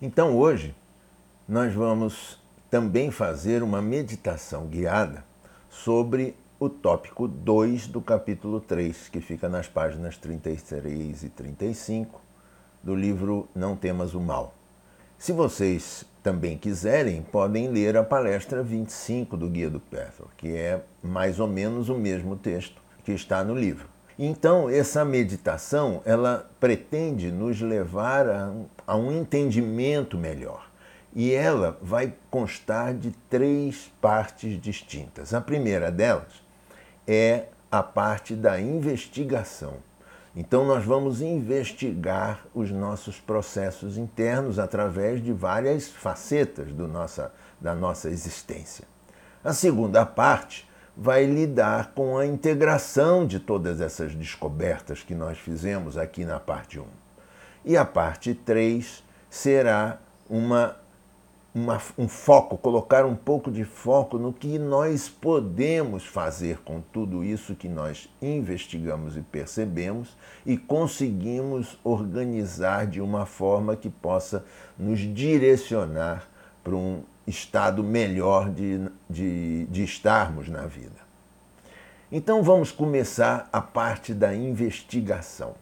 Então hoje nós vamos também fazer uma meditação guiada sobre o tópico 2 do capítulo 3, que fica nas páginas 33 e 35 do livro Não Temas o Mal. Se vocês também quiserem, podem ler a palestra 25 do Guia do Pethel, que é mais ou menos o mesmo texto que está no livro. Então, essa meditação, ela pretende nos levar a, a um entendimento melhor. E ela vai constar de três partes distintas. A primeira delas é a parte da investigação. Então, nós vamos investigar os nossos processos internos através de várias facetas do nossa, da nossa existência. A segunda parte vai lidar com a integração de todas essas descobertas que nós fizemos aqui na parte 1. E a parte 3 será uma, uma, um foco, colocar um pouco de foco no que nós podemos fazer com tudo isso que nós investigamos e percebemos e conseguimos organizar de uma forma que possa nos direcionar para um estado melhor de, de, de estarmos na vida. Então vamos começar a parte da investigação.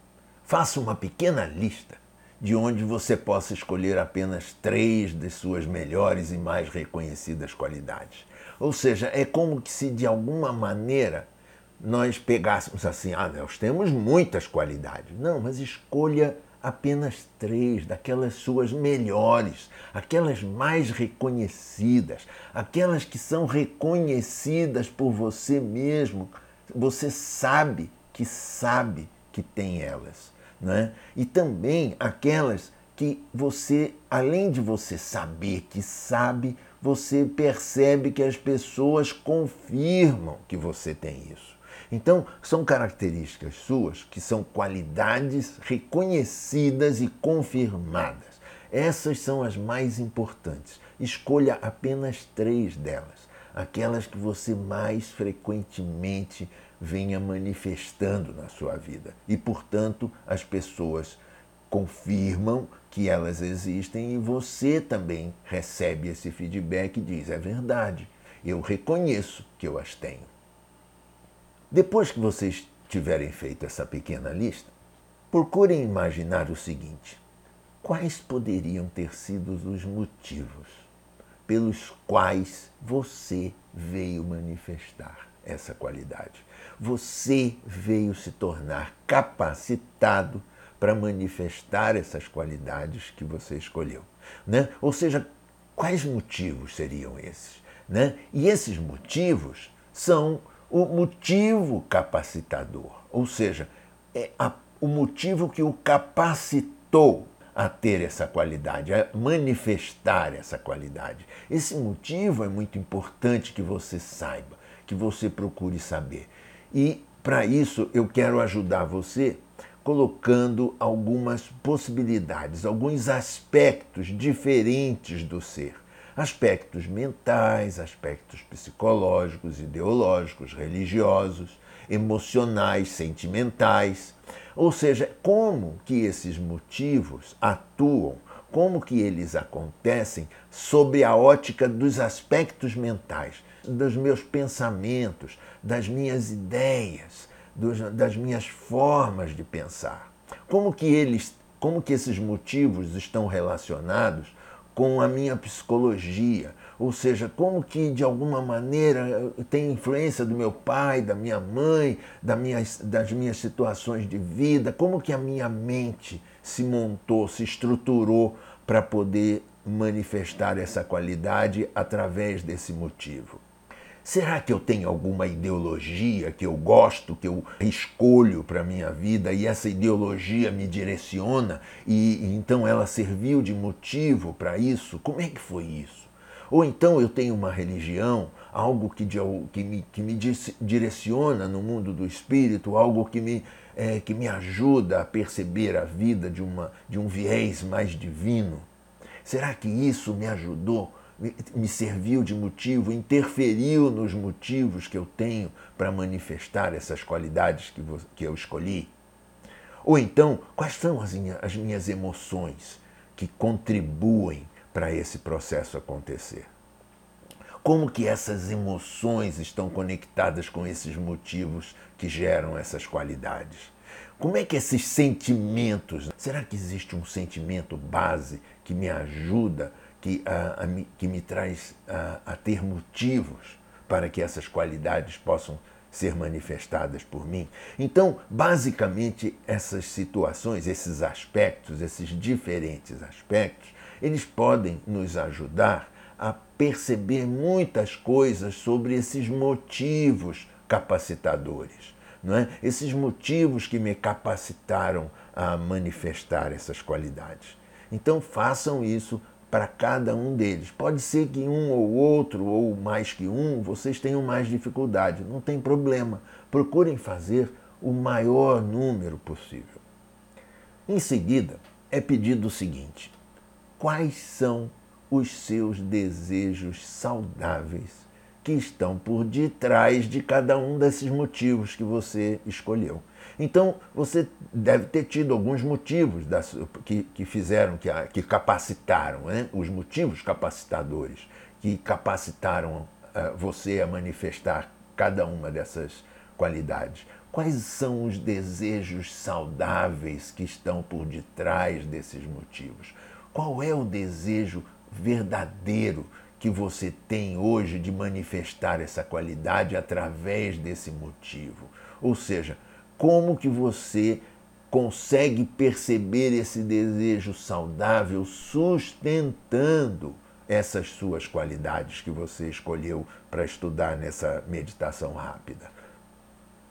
Faça uma pequena lista de onde você possa escolher apenas três de suas melhores e mais reconhecidas qualidades. Ou seja, é como se de alguma maneira nós pegássemos assim, ah, nós temos muitas qualidades. Não, mas escolha apenas três daquelas suas melhores, aquelas mais reconhecidas, aquelas que são reconhecidas por você mesmo. Você sabe que sabe que tem elas. Né? E também aquelas que você, além de você saber que sabe, você percebe que as pessoas confirmam que você tem isso. Então, são características suas que são qualidades reconhecidas e confirmadas. Essas são as mais importantes. Escolha apenas três delas, aquelas que você mais frequentemente venha manifestando na sua vida. E, portanto, as pessoas confirmam que elas existem e você também recebe esse feedback e diz: é verdade, eu reconheço que eu as tenho. Depois que vocês tiverem feito essa pequena lista, procurem imaginar o seguinte: quais poderiam ter sido os motivos pelos quais você veio manifestar essa qualidade? Você veio se tornar capacitado para manifestar essas qualidades que você escolheu. Né? Ou seja, quais motivos seriam esses? Né? E esses motivos são o motivo capacitador, ou seja, é a, o motivo que o capacitou a ter essa qualidade, a manifestar essa qualidade. Esse motivo é muito importante que você saiba, que você procure saber. E para isso eu quero ajudar você colocando algumas possibilidades, alguns aspectos diferentes do ser aspectos mentais, aspectos psicológicos, ideológicos, religiosos, emocionais, sentimentais. Ou seja, como que esses motivos atuam, como que eles acontecem sob a ótica dos aspectos mentais, dos meus pensamentos, das minhas ideias, dos, das minhas formas de pensar. Como que eles, como que esses motivos estão relacionados com a minha psicologia, ou seja, como que de alguma maneira tem influência do meu pai, da minha mãe, da minha, das minhas situações de vida, como que a minha mente se montou, se estruturou para poder manifestar essa qualidade através desse motivo. Será que eu tenho alguma ideologia que eu gosto, que eu escolho para a minha vida e essa ideologia me direciona e, então ela serviu de motivo para isso? Como é que foi isso? Ou então eu tenho uma religião, algo que, que, me, que me direciona no mundo do espírito, algo que me, é, que me ajuda a perceber a vida de, uma, de um viés mais divino? Será que isso me ajudou me serviu de motivo, interferiu nos motivos que eu tenho para manifestar essas qualidades que, eu escolhi? Ou então, quais são as, as minhas emoções que contribuem para esse processo acontecer. Como que essas emoções estão conectadas com esses motivos que geram essas qualidades? Como é que esses sentimentos, será que existe um sentimento base que me ajuda, que, a, a, que me traz a, a ter motivos para que essas qualidades possam ser manifestadas por mim. Então, basicamente, essas situações, esses aspectos, esses diferentes aspectos, eles podem nos ajudar a perceber muitas coisas sobre esses motivos capacitadores. Não é? Esses motivos que me capacitaram a manifestar essas qualidades. Então façam isso para cada um deles. Pode ser que um ou outro, ou mais que um, vocês tenham mais dificuldade. Não tem problema. Procurem fazer o maior número possível. Em seguida, é pedido o seguinte: quais são os seus desejos saudáveis que estão por detrás de cada um desses motivos que você escolheu. Então, você deve ter tido alguns motivos das, que, que fizeram, que, que capacitaram, né? os motivos capacitadores, que capacitaram uh, você a manifestar cada uma dessas qualidades. Quais são os desejos saudáveis que estão por detrás desses motivos? Qual é o desejo verdadeiro que você tem hoje de manifestar essa qualidade através desse motivo? Ou seja, como que você consegue perceber esse desejo saudável sustentando essas suas qualidades que você escolheu para estudar nessa meditação rápida.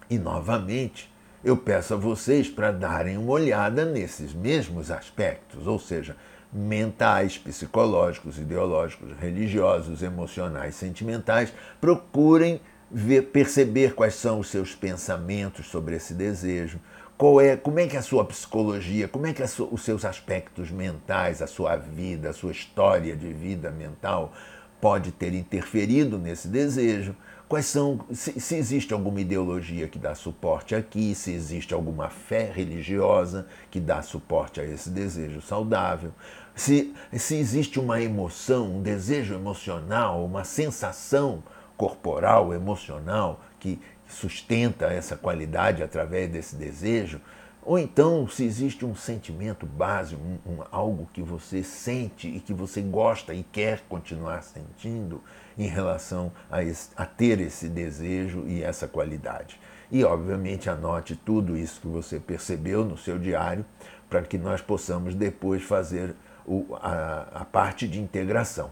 E novamente, eu peço a vocês para darem uma olhada nesses mesmos aspectos, ou seja, mentais, psicológicos, ideológicos, religiosos, emocionais, sentimentais, procurem ver, perceber quais são os seus pensamentos sobre esse desejo, qual é, como é que é a sua psicologia, como é que é os seus aspectos mentais, a sua vida, a sua história de vida mental pode ter interferido nesse desejo, quais são, se, se, existe alguma ideologia que dá suporte aqui, se existe alguma fé religiosa que dá suporte a esse desejo saudável, se, se existe uma emoção, um desejo emocional, uma sensação corporal, emocional, que sustenta essa qualidade através desse desejo, ou então se existe um sentimento básico, um, um, algo que você sente e que você gosta e quer continuar sentindo em relação a, esse, a ter esse desejo e essa qualidade. E, obviamente, anote tudo isso que você percebeu no seu diário para que nós possamos depois fazer o, a, a parte de integração.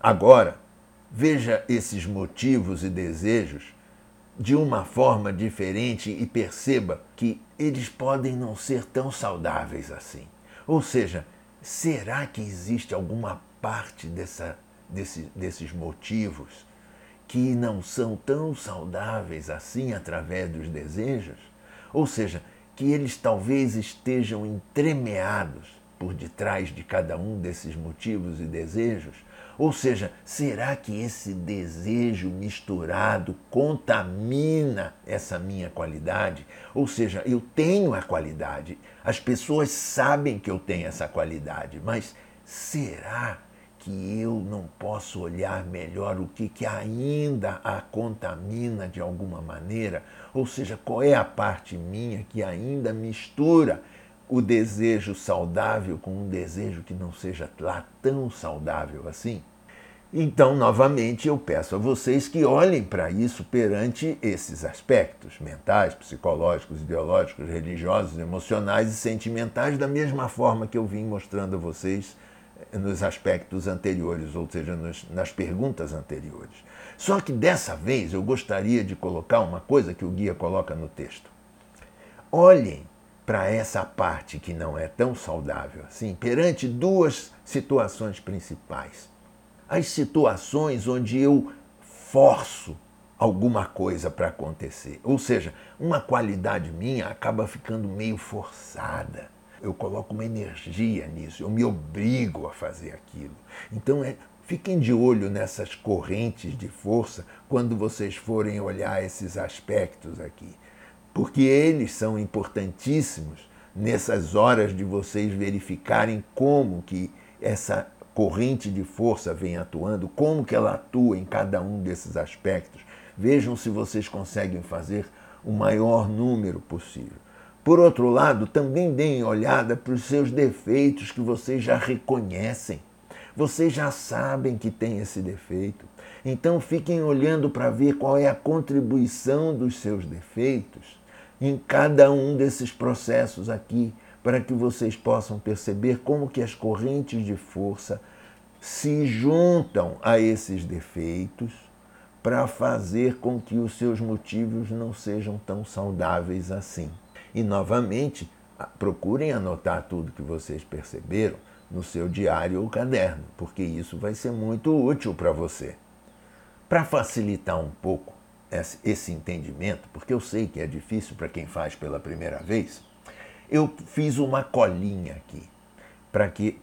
Agora, veja esses motivos e desejos de uma forma diferente e perceba que eles podem não ser tão saudáveis assim. Ou seja, será que existe alguma parte dessa, desse, desses motivos que não são tão saudáveis assim através dos desejos? Ou seja, que eles talvez estejam entremeados por detrás de cada um desses motivos e desejos? Ou seja, será que esse desejo misturado contamina essa minha qualidade? Ou seja, eu tenho a qualidade, as pessoas sabem que eu tenho essa qualidade, mas será que eu não posso olhar melhor o que, que ainda a contamina de alguma maneira? Ou seja, qual é a parte minha que ainda mistura o desejo saudável com um desejo que não seja lá tão saudável assim? Então, novamente, eu peço a vocês que olhem para isso perante esses aspectos mentais, psicológicos, ideológicos, religiosos, emocionais e sentimentais, da mesma forma que eu vim mostrando a vocês eh, nos aspectos anteriores, ou seja, nos, nas perguntas anteriores. Só que dessa vez eu gostaria de colocar uma coisa que o guia coloca no texto. Olhem para essa parte que não é tão saudável assim, perante duas situações principais. As situações onde eu forço alguma coisa para acontecer, ou seja, uma qualidade minha acaba ficando meio forçada. Eu coloco uma energia nisso, eu me obrigo a fazer aquilo. Então, é, fiquem de olho nessas correntes de força quando vocês forem olhar esses aspectos aqui porque eles são importantíssimos nessas horas de vocês verificarem como que essa corrente de força vem atuando, como que ela atua em cada um desses aspectos. Vejam se vocês conseguem fazer o maior número possível. Por outro lado, também deem olhada para os seus defeitos que vocês já reconhecem. Vocês já sabem que tem esse defeito. Então fiquem olhando para ver qual é a contribuição dos seus defeitos em cada um desses processos aqui, para que vocês possam perceber como que as correntes de força se juntam a esses defeitos para fazer com que os seus motivos não sejam tão saudáveis assim. E novamente, procurem anotar tudo que vocês perceberam no seu diário ou caderno, porque isso vai ser muito útil para você. Para facilitar um pouco esse entendimento, porque eu sei que é difícil para quem faz pela primeira vez, eu fiz uma colinha aqui para que,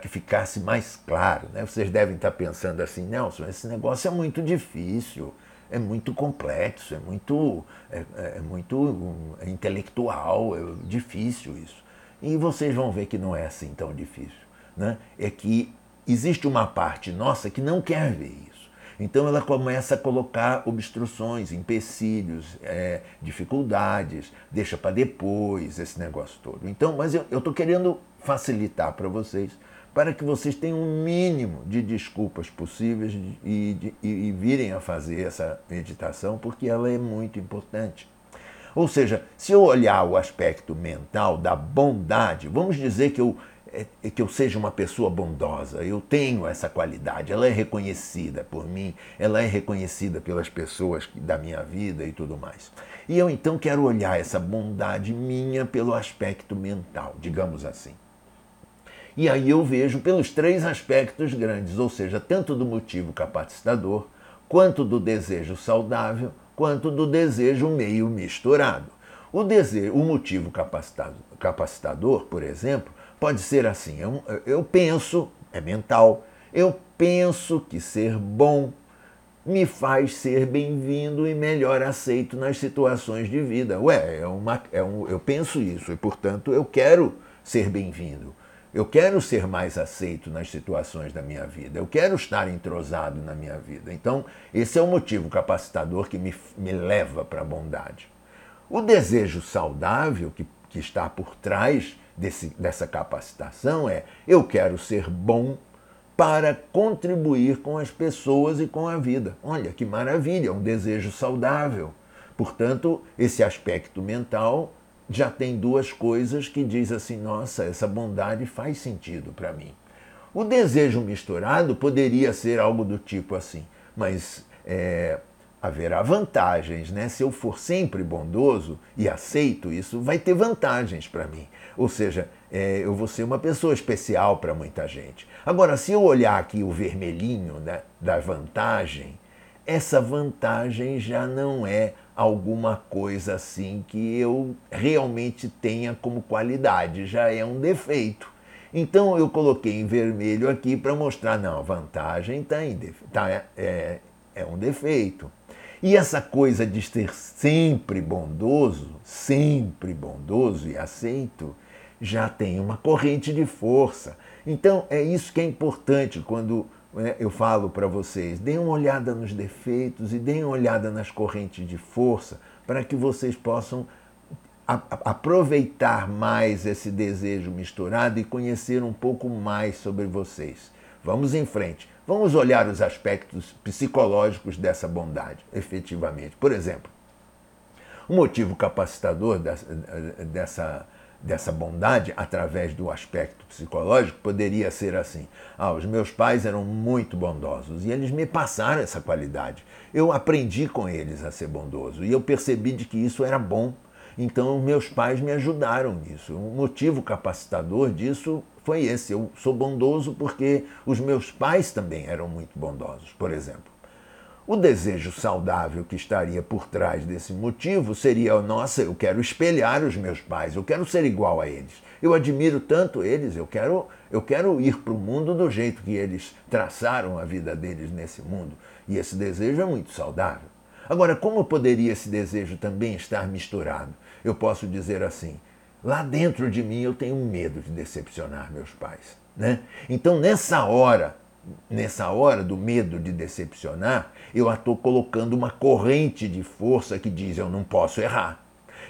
que ficasse mais claro. Né? Vocês devem estar pensando assim, Nelson, esse negócio é muito difícil, é muito complexo, é muito, é, é muito é intelectual, é difícil isso. E vocês vão ver que não é assim tão difícil. Né? É que existe uma parte nossa que não quer ver isso. Então ela começa a colocar obstruções, empecilhos, é, dificuldades, deixa para depois esse negócio todo. Então, mas eu estou querendo facilitar para vocês, para que vocês tenham um mínimo de desculpas possíveis e, de, e, e virem a fazer essa meditação, porque ela é muito importante. Ou seja, se eu olhar o aspecto mental da bondade, vamos dizer que eu é, é que eu seja uma pessoa bondosa. Eu tenho essa qualidade, ela é reconhecida por mim, ela é reconhecida pelas pessoas da minha vida e tudo mais. E eu então quero olhar essa bondade minha pelo aspecto mental, digamos assim. E aí eu vejo pelos três aspectos grandes, ou seja, tanto do motivo capacitador, quanto do desejo saudável, quanto do desejo meio misturado. O desejo, o motivo capacitador, por exemplo, pode ser assim: eu, eu penso, é mental, eu penso que ser bom me faz ser bem-vindo e melhor aceito nas situações de vida. Ué, é uma, é um, eu penso isso e, portanto, eu quero ser bem-vindo. Eu quero ser mais aceito nas situações da minha vida. Eu quero estar entrosado na minha vida. Então, esse é o motivo capacitador que me, me leva para a bondade. O desejo saudável que, que está por trás desse, dessa capacitação é: eu quero ser bom para contribuir com as pessoas e com a vida. Olha que maravilha, um desejo saudável. Portanto, esse aspecto mental já tem duas coisas que diz assim: nossa, essa bondade faz sentido para mim. O desejo misturado poderia ser algo do tipo assim, mas é, haverá vantagens, né? Se eu for sempre bondoso e aceito isso, vai ter vantagens para mim. Ou seja, é, eu vou ser uma pessoa especial para muita gente. Agora, se eu olhar aqui o vermelhinho né, da vantagem, essa vantagem já não é alguma coisa assim que eu realmente tenha como qualidade, já é um defeito. Então eu coloquei em vermelho aqui para mostrar, não, a vantagem está tá, é, é um defeito. E essa coisa de ser sempre bondoso, sempre bondoso e aceito, já tem uma corrente de força. Então é isso que é importante quando né, eu falo para vocês: deem uma olhada nos defeitos e deem uma olhada nas correntes de força para que vocês possam aproveitar mais esse desejo misturado e conhecer um pouco mais sobre vocês. Vamos em frente. Vamos olhar os aspectos psicológicos dessa bondade, efetivamente. Por exemplo, o motivo capacitador dessa, dessa, bondade, através do aspecto psicológico, poderia ser assim: ah, os meus pais eram muito bondosos e eles me passaram essa qualidade. Eu aprendi com eles a ser bondoso e eu percebi de que isso era bom. Então, meus pais me ajudaram nisso. O motivo capacitador disso foi esse. Eu sou bondoso porque os meus pais também eram muito bondosos, por exemplo. O desejo saudável que estaria por trás desse motivo seria: nossa, eu quero espelhar os meus pais, eu quero ser igual a eles. Eu admiro tanto eles, eu quero, eu quero ir para o mundo do jeito que eles traçaram a vida deles nesse mundo. E esse desejo é muito saudável. Agora, como poderia esse desejo também estar misturado? Eu posso dizer assim: lá dentro de mim eu tenho medo de decepcionar meus pais. Né? Então, nessa hora, nessa hora do medo de decepcionar, eu estou colocando uma corrente de força que diz: eu não posso errar.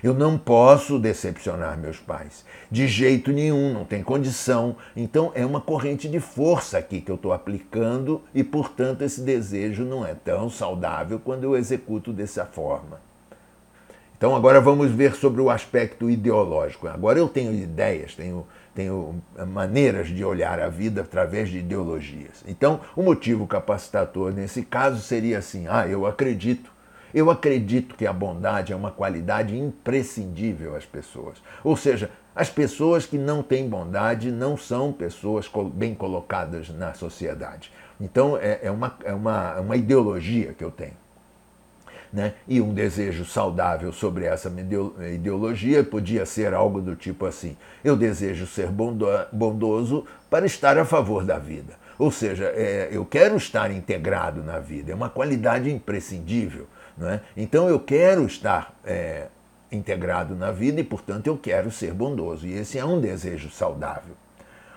Eu não posso decepcionar meus pais. De jeito nenhum, não tem condição. Então é uma corrente de força aqui que eu estou aplicando e, portanto, esse desejo não é tão saudável quando eu executo dessa forma. Então agora vamos ver sobre o aspecto ideológico. Agora eu tenho ideias, tenho, tenho maneiras de olhar a vida através de ideologias. Então o motivo capacitador nesse caso seria assim: ah, eu acredito eu acredito que a bondade é uma qualidade imprescindível às pessoas. Ou seja, as pessoas que não têm bondade não são pessoas bem colocadas na sociedade. Então, é, é uma, é uma, uma ideologia que eu tenho. Né? E um desejo saudável sobre essa ideologia podia ser algo do tipo assim: eu desejo ser bondoso para estar a favor da vida. Ou seja, é, eu quero estar integrado na vida, é uma qualidade imprescindível. Não é? Então eu quero estar é, integrado na vida e, portanto, eu quero ser bondoso. E esse é um desejo saudável.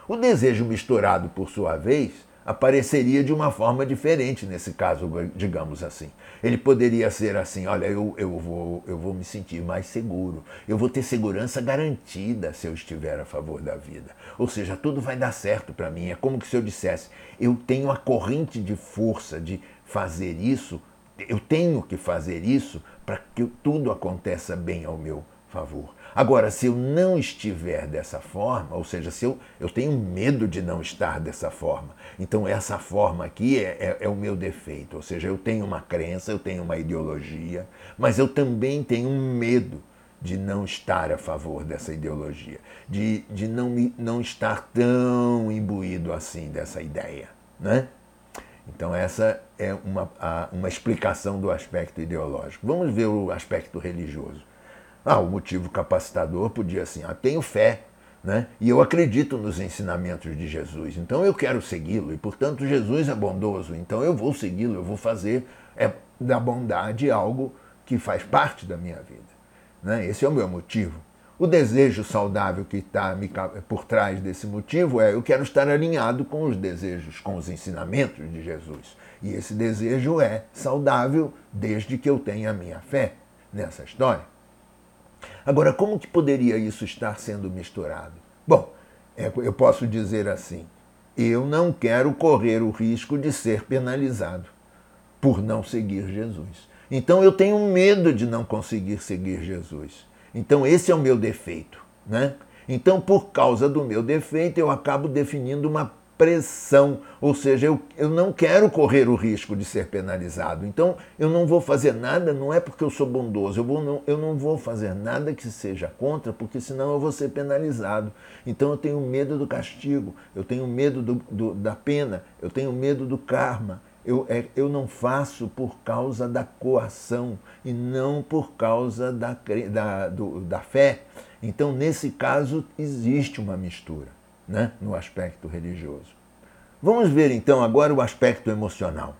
O desejo misturado, por sua vez, apareceria de uma forma diferente nesse caso, digamos assim. Ele poderia ser assim: olha, eu, eu, vou, eu vou me sentir mais seguro, eu vou ter segurança garantida se eu estiver a favor da vida. Ou seja, tudo vai dar certo para mim. É como se eu dissesse: eu tenho a corrente de força de fazer isso eu tenho que fazer isso para que tudo aconteça bem ao meu favor. Agora, se eu não estiver dessa forma, ou seja, se eu, eu tenho medo de não estar dessa forma, então essa forma aqui é, é, é o meu defeito. Ou seja, eu tenho uma crença, eu tenho uma ideologia, mas eu também tenho um medo de não estar a favor dessa ideologia, de, de não, me, não estar tão imbuído assim dessa ideia. Né? Então, essa é uma, uma explicação do aspecto ideológico. Vamos ver o aspecto religioso. Ah, o motivo capacitador podia assim, ah, tenho fé, né? e eu acredito nos ensinamentos de Jesus, então eu quero segui-lo, e portanto Jesus é bondoso, então eu vou segui-lo, eu vou fazer é, da bondade algo que faz parte da minha vida. Né? Esse é o meu motivo. O desejo saudável que está por trás desse motivo é eu quero estar alinhado com os desejos, com os ensinamentos de Jesus. E esse desejo é saudável desde que eu tenha a minha fé nessa história. Agora, como que poderia isso estar sendo misturado? Bom, é, eu posso dizer assim: eu não quero correr o risco de ser penalizado por não seguir Jesus. Então eu tenho medo de não conseguir seguir Jesus. Então esse é o meu defeito, né? Então, por causa do meu defeito, eu acabo definindo uma pressão, ou seja, eu, eu não quero correr o risco de ser penalizado. Então, eu não vou fazer nada, não é porque eu sou bondoso, eu, vou, não, eu não vou fazer nada que seja contra, porque senão eu vou ser penalizado. Então, eu tenho medo do castigo, eu tenho medo do, do, da pena, eu tenho medo do karma, eu, é, eu não faço por causa da coação e não por causa da, da, do, da fé. Então, nesse caso, existe uma mistura né, no aspecto religioso. Vamos ver então agora o aspecto emocional.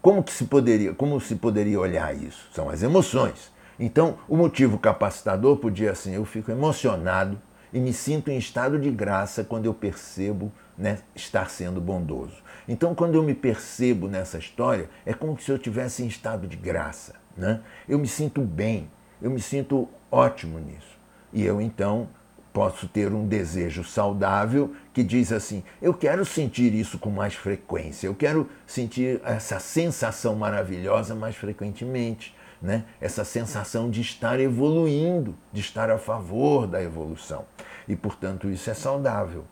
Como, que se poderia, como se poderia olhar isso? São as emoções. Então, o motivo capacitador podia assim: eu fico emocionado e me sinto em estado de graça quando eu percebo né, estar sendo bondoso. Então, quando eu me percebo nessa história, é como se eu tivesse em estado de graça. Né? Eu me sinto bem, eu me sinto ótimo nisso. E eu então posso ter um desejo saudável que diz assim: eu quero sentir isso com mais frequência, eu quero sentir essa sensação maravilhosa mais frequentemente. Né? Essa sensação de estar evoluindo, de estar a favor da evolução. E, portanto, isso é saudável.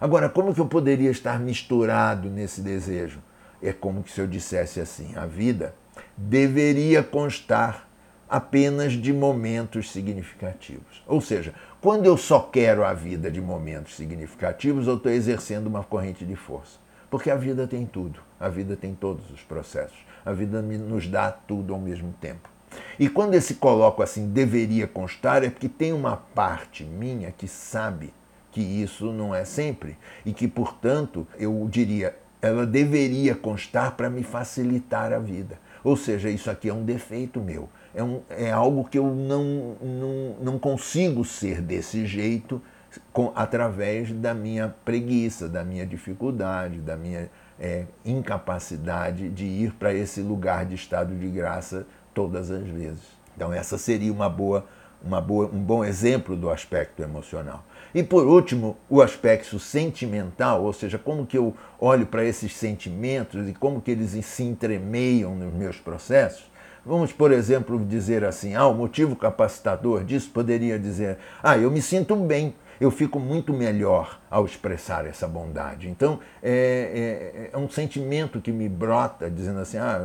Agora, como que eu poderia estar misturado nesse desejo? É como se eu dissesse assim: a vida deveria constar apenas de momentos significativos. Ou seja, quando eu só quero a vida de momentos significativos, eu estou exercendo uma corrente de força. Porque a vida tem tudo, a vida tem todos os processos, a vida nos dá tudo ao mesmo tempo. E quando esse coloco assim deveria constar, é porque tem uma parte minha que sabe que isso não é sempre e que, portanto, eu diria, ela deveria constar para me facilitar a vida. Ou seja, isso aqui é um defeito meu. É, um, é algo que eu não, não, não consigo ser desse jeito com, através da minha preguiça, da minha dificuldade, da minha é, incapacidade de ir para esse lugar de estado de graça todas as vezes. Então, essa seria uma boa, uma boa, um bom exemplo do aspecto emocional. E por último, o aspecto sentimental, ou seja, como que eu olho para esses sentimentos e como que eles se entremeiam nos meus processos. Vamos, por exemplo, dizer assim: ah, o motivo capacitador disso poderia dizer, ah, eu me sinto bem, eu fico muito melhor ao expressar essa bondade. Então, é, é, é um sentimento que me brota, dizendo assim: ah,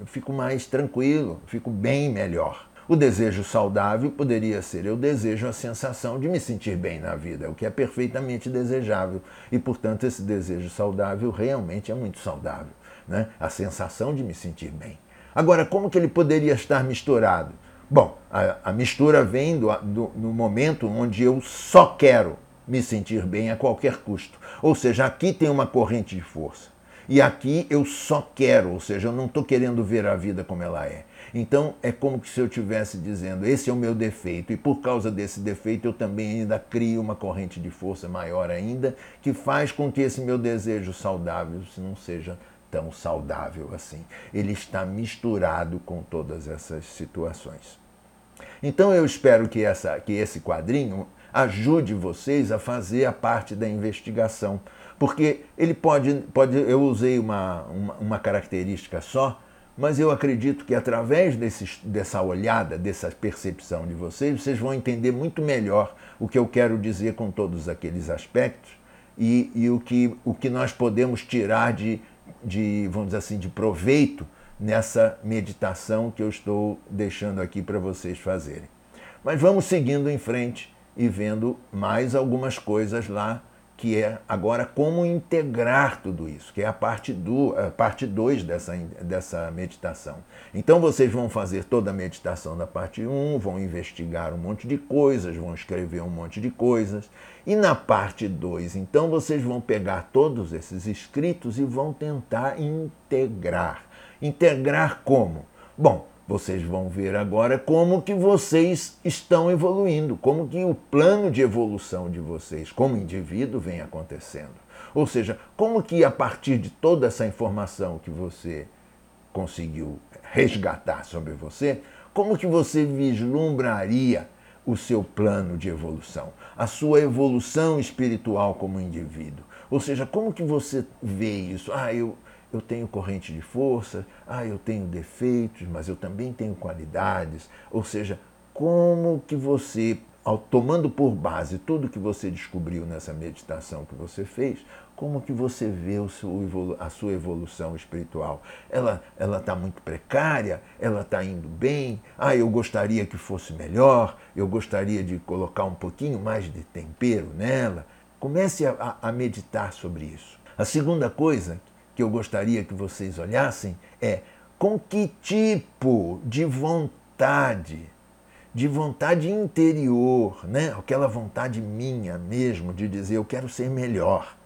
eu fico mais tranquilo, fico bem melhor. O desejo saudável poderia ser eu desejo a sensação de me sentir bem na vida, o que é perfeitamente desejável. E, portanto, esse desejo saudável realmente é muito saudável. Né? A sensação de me sentir bem. Agora, como que ele poderia estar misturado? Bom, a, a mistura vem do, do, no momento onde eu só quero me sentir bem a qualquer custo. Ou seja, aqui tem uma corrente de força. E aqui eu só quero, ou seja, eu não estou querendo ver a vida como ela é. Então é como se eu estivesse dizendo: esse é o meu defeito, e por causa desse defeito eu também ainda crio uma corrente de força maior ainda, que faz com que esse meu desejo saudável não seja tão saudável assim. Ele está misturado com todas essas situações. Então eu espero que, essa, que esse quadrinho ajude vocês a fazer a parte da investigação, porque ele pode, pode eu usei uma, uma, uma característica só, mas eu acredito que através desse, dessa olhada, dessa percepção de vocês, vocês vão entender muito melhor o que eu quero dizer com todos aqueles aspectos e, e o, que, o que nós podemos tirar de de, vamos dizer assim, de proveito nessa meditação que eu estou deixando aqui para vocês fazerem. Mas vamos seguindo em frente e vendo mais algumas coisas lá que é agora como integrar tudo isso, que é a parte 2 do, a parte dois dessa, dessa meditação. Então vocês vão fazer toda a meditação da parte 1, um, vão investigar um monte de coisas, vão escrever um monte de coisas, e na parte 2, então vocês vão pegar todos esses escritos e vão tentar integrar. Integrar como? Bom, vocês vão ver agora como que vocês estão evoluindo, como que o plano de evolução de vocês como indivíduo vem acontecendo. Ou seja, como que a partir de toda essa informação que você conseguiu resgatar sobre você, como que você vislumbraria o seu plano de evolução, a sua evolução espiritual como indivíduo? Ou seja, como que você vê isso? Ah, eu eu tenho corrente de força, ah, eu tenho defeitos, mas eu também tenho qualidades. Ou seja, como que você, ao, tomando por base tudo que você descobriu nessa meditação que você fez, como que você vê o seu, a sua evolução espiritual? Ela está muito precária? Ela está indo bem? Ah, eu gostaria que fosse melhor, eu gostaria de colocar um pouquinho mais de tempero nela. Comece a, a meditar sobre isso. A segunda coisa que eu gostaria que vocês olhassem é com que tipo de vontade, de vontade interior, né? aquela vontade minha mesmo de dizer eu quero ser melhor.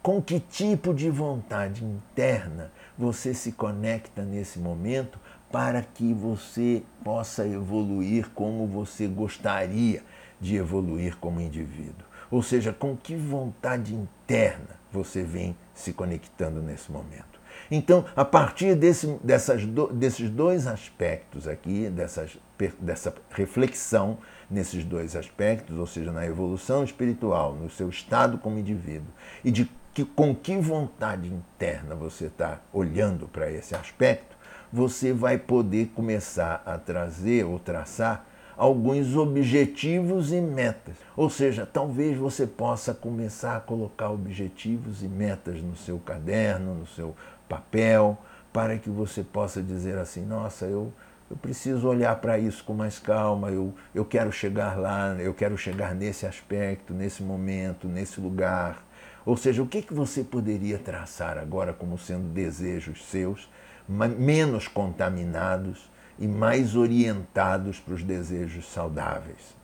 Com que tipo de vontade interna você se conecta nesse momento para que você possa evoluir como você gostaria de evoluir como indivíduo? Ou seja, com que vontade interna você vem se conectando nesse momento. Então, a partir desse, dessas do, desses dois aspectos aqui, dessas, dessa reflexão nesses dois aspectos, ou seja, na evolução espiritual, no seu estado como indivíduo, e de que, com que vontade interna você está olhando para esse aspecto, você vai poder começar a trazer ou traçar alguns objetivos e metas. Ou seja, talvez você possa começar a colocar objetivos e metas no seu caderno, no seu papel, para que você possa dizer assim: nossa, eu, eu preciso olhar para isso com mais calma, eu, eu quero chegar lá, eu quero chegar nesse aspecto, nesse momento, nesse lugar. Ou seja, o que, que você poderia traçar agora como sendo desejos seus, menos contaminados e mais orientados para os desejos saudáveis.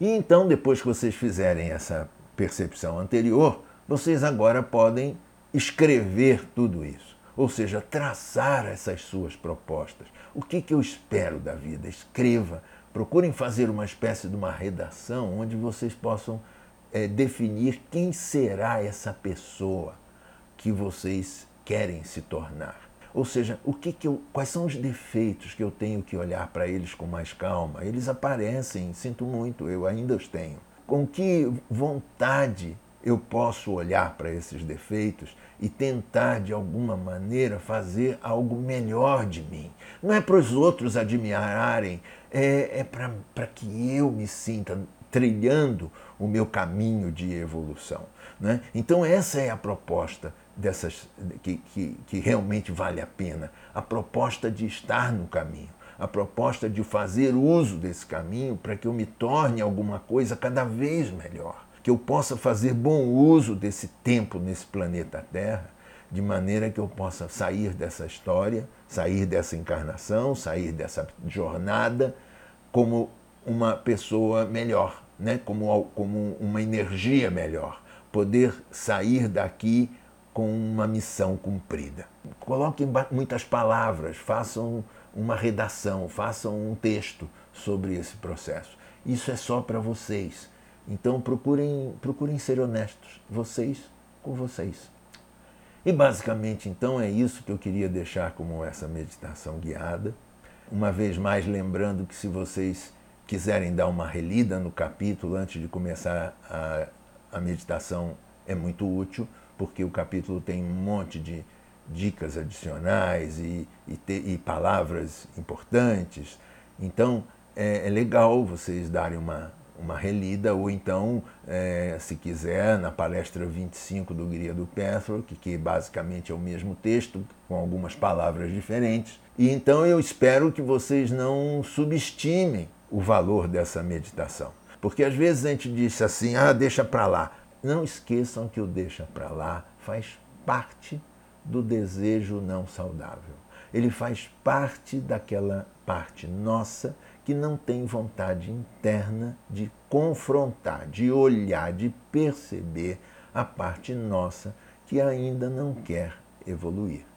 E então, depois que vocês fizerem essa percepção anterior, vocês agora podem escrever tudo isso. ou seja, traçar essas suas propostas. O que, que eu espero da vida? Escreva, procurem fazer uma espécie de uma redação onde vocês possam é, definir quem será essa pessoa que vocês querem se tornar. Ou seja, o que, que eu, quais são os defeitos que eu tenho que olhar para eles com mais calma? Eles aparecem, sinto muito, eu ainda os tenho. Com que vontade eu posso olhar para esses defeitos e tentar, de alguma maneira, fazer algo melhor de mim. Não é para os outros admirarem, é, é para que eu me sinta trilhando o meu caminho de evolução. Né? Então, essa é a proposta dessas que, que, que realmente vale a pena a proposta de estar no caminho a proposta de fazer uso desse caminho para que eu me torne alguma coisa cada vez melhor que eu possa fazer bom uso desse tempo nesse planeta Terra, de maneira que eu possa sair dessa história, sair dessa encarnação, sair dessa jornada como uma pessoa melhor, né? como, como uma energia melhor, poder sair daqui com uma missão cumprida. Coloquem muitas palavras, façam uma redação, façam um texto sobre esse processo. Isso é só para vocês então procurem, procurem ser honestos, vocês com vocês. E basicamente então é isso que eu queria deixar como essa meditação guiada. Uma vez mais lembrando que se vocês quiserem dar uma relida no capítulo antes de começar a, a meditação é muito útil, porque o capítulo tem um monte de dicas adicionais e, e, te, e palavras importantes. Então é, é legal vocês darem uma, uma relida, ou então, é, se quiser, na palestra 25 do Guia do Pathwork, que basicamente é o mesmo texto, com algumas palavras diferentes. E então eu espero que vocês não subestimem o valor dessa meditação. Porque às vezes a gente diz assim, ah, deixa para lá. Não esqueçam que o deixa para lá faz parte do desejo não saudável. Ele faz parte daquela parte nossa que não tem vontade interna de confrontar, de olhar, de perceber a parte nossa que ainda não quer evoluir.